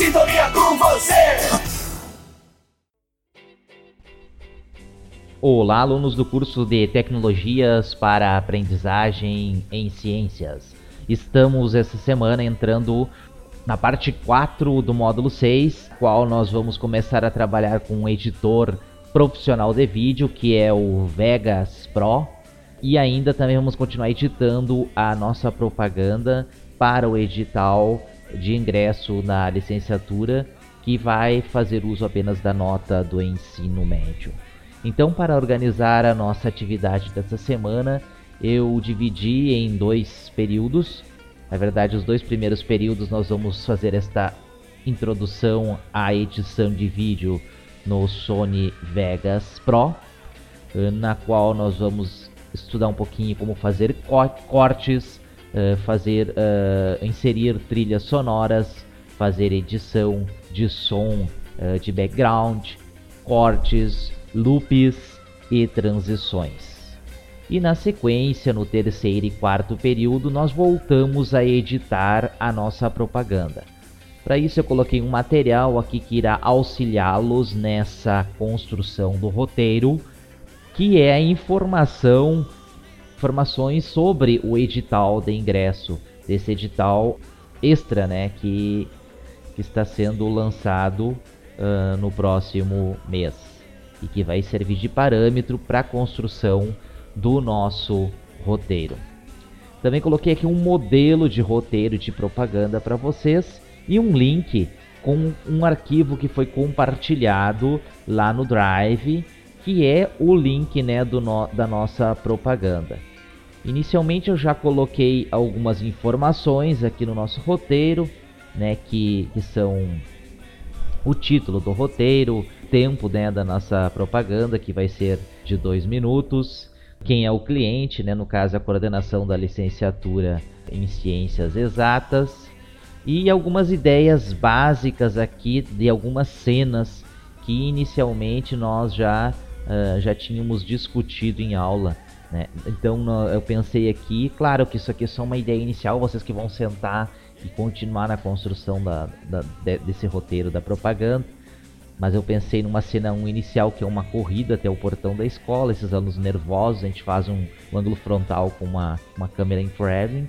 sintonia com você. Olá, alunos do curso de Tecnologias para Aprendizagem em Ciências. Estamos essa semana entrando na parte 4 do módulo 6, qual nós vamos começar a trabalhar com um editor profissional de vídeo, que é o Vegas Pro, e ainda também vamos continuar editando a nossa propaganda para o edital de ingresso na licenciatura, que vai fazer uso apenas da nota do ensino médio. Então, para organizar a nossa atividade dessa semana, eu dividi em dois períodos. Na verdade, os dois primeiros períodos nós vamos fazer esta introdução à edição de vídeo no Sony Vegas Pro, na qual nós vamos estudar um pouquinho como fazer cortes, eh, fazer uh, inserir trilhas sonoras, fazer edição de som uh, de background, cortes, loops e transições. E na sequência, no terceiro e quarto período, nós voltamos a editar a nossa propaganda. Para isso eu coloquei um material aqui que irá auxiliá-los nessa construção do roteiro, que é a informação, informações sobre o edital de ingresso, desse edital extra, né, que, que está sendo lançado uh, no próximo mês e que vai servir de parâmetro para a construção do nosso roteiro. Também coloquei aqui um modelo de roteiro de propaganda para vocês e um link com um arquivo que foi compartilhado lá no Drive, que é o link né, do no, da nossa propaganda. Inicialmente eu já coloquei algumas informações aqui no nosso roteiro, né, que, que são o título do roteiro, tempo né, da nossa propaganda, que vai ser de dois minutos, quem é o cliente, né, no caso a coordenação da licenciatura em ciências exatas, e algumas ideias básicas aqui de algumas cenas que inicialmente nós já, uh, já tínhamos discutido em aula. Né? Então eu pensei aqui, claro que isso aqui é só uma ideia inicial, vocês que vão sentar e continuar na construção da, da desse roteiro da propaganda mas eu pensei numa cena um inicial que é uma corrida até o portão da escola, esses alunos nervosos, a gente faz um, um ângulo frontal com uma, uma câmera infrared.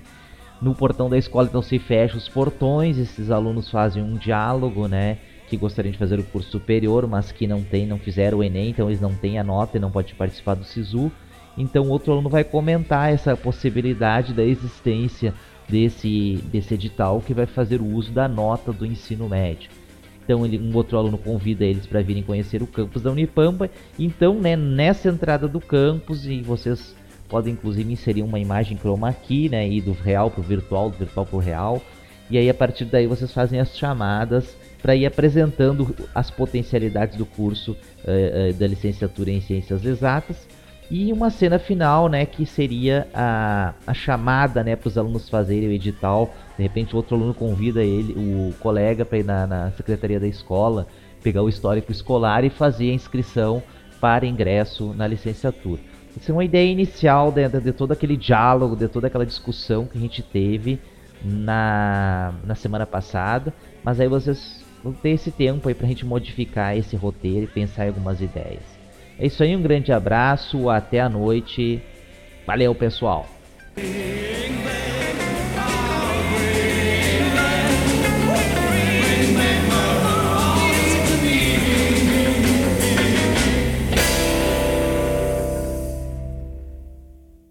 No portão da escola então se fecha os portões, esses alunos fazem um diálogo, né, que gostariam de fazer o curso superior, mas que não tem, não fizeram o ENEM, então eles não têm a nota e não podem participar do SISU. Então outro aluno vai comentar essa possibilidade da existência desse, desse edital que vai fazer o uso da nota do ensino médio. Então ele, um outro aluno convida eles para virem conhecer o campus da Unipampa. Então, né, nessa entrada do campus e vocês podem inclusive inserir uma imagem chroma key, né, e do real para o virtual, do virtual para o real. E aí a partir daí vocês fazem as chamadas para ir apresentando as potencialidades do curso uh, uh, da licenciatura em ciências exatas e uma cena final, né, que seria a, a chamada, né, para os alunos fazerem o edital. De repente, outro aluno convida ele, o colega, para ir na, na secretaria da escola, pegar o histórico escolar e fazer a inscrição para ingresso na licenciatura. Essa é uma ideia inicial de, de, de, todo aquele diálogo, de toda aquela discussão que a gente teve na, na semana passada, mas aí vocês vão ter esse tempo aí para a gente modificar esse roteiro e pensar em algumas ideias. É isso aí, um grande abraço, até a noite. Valeu, pessoal.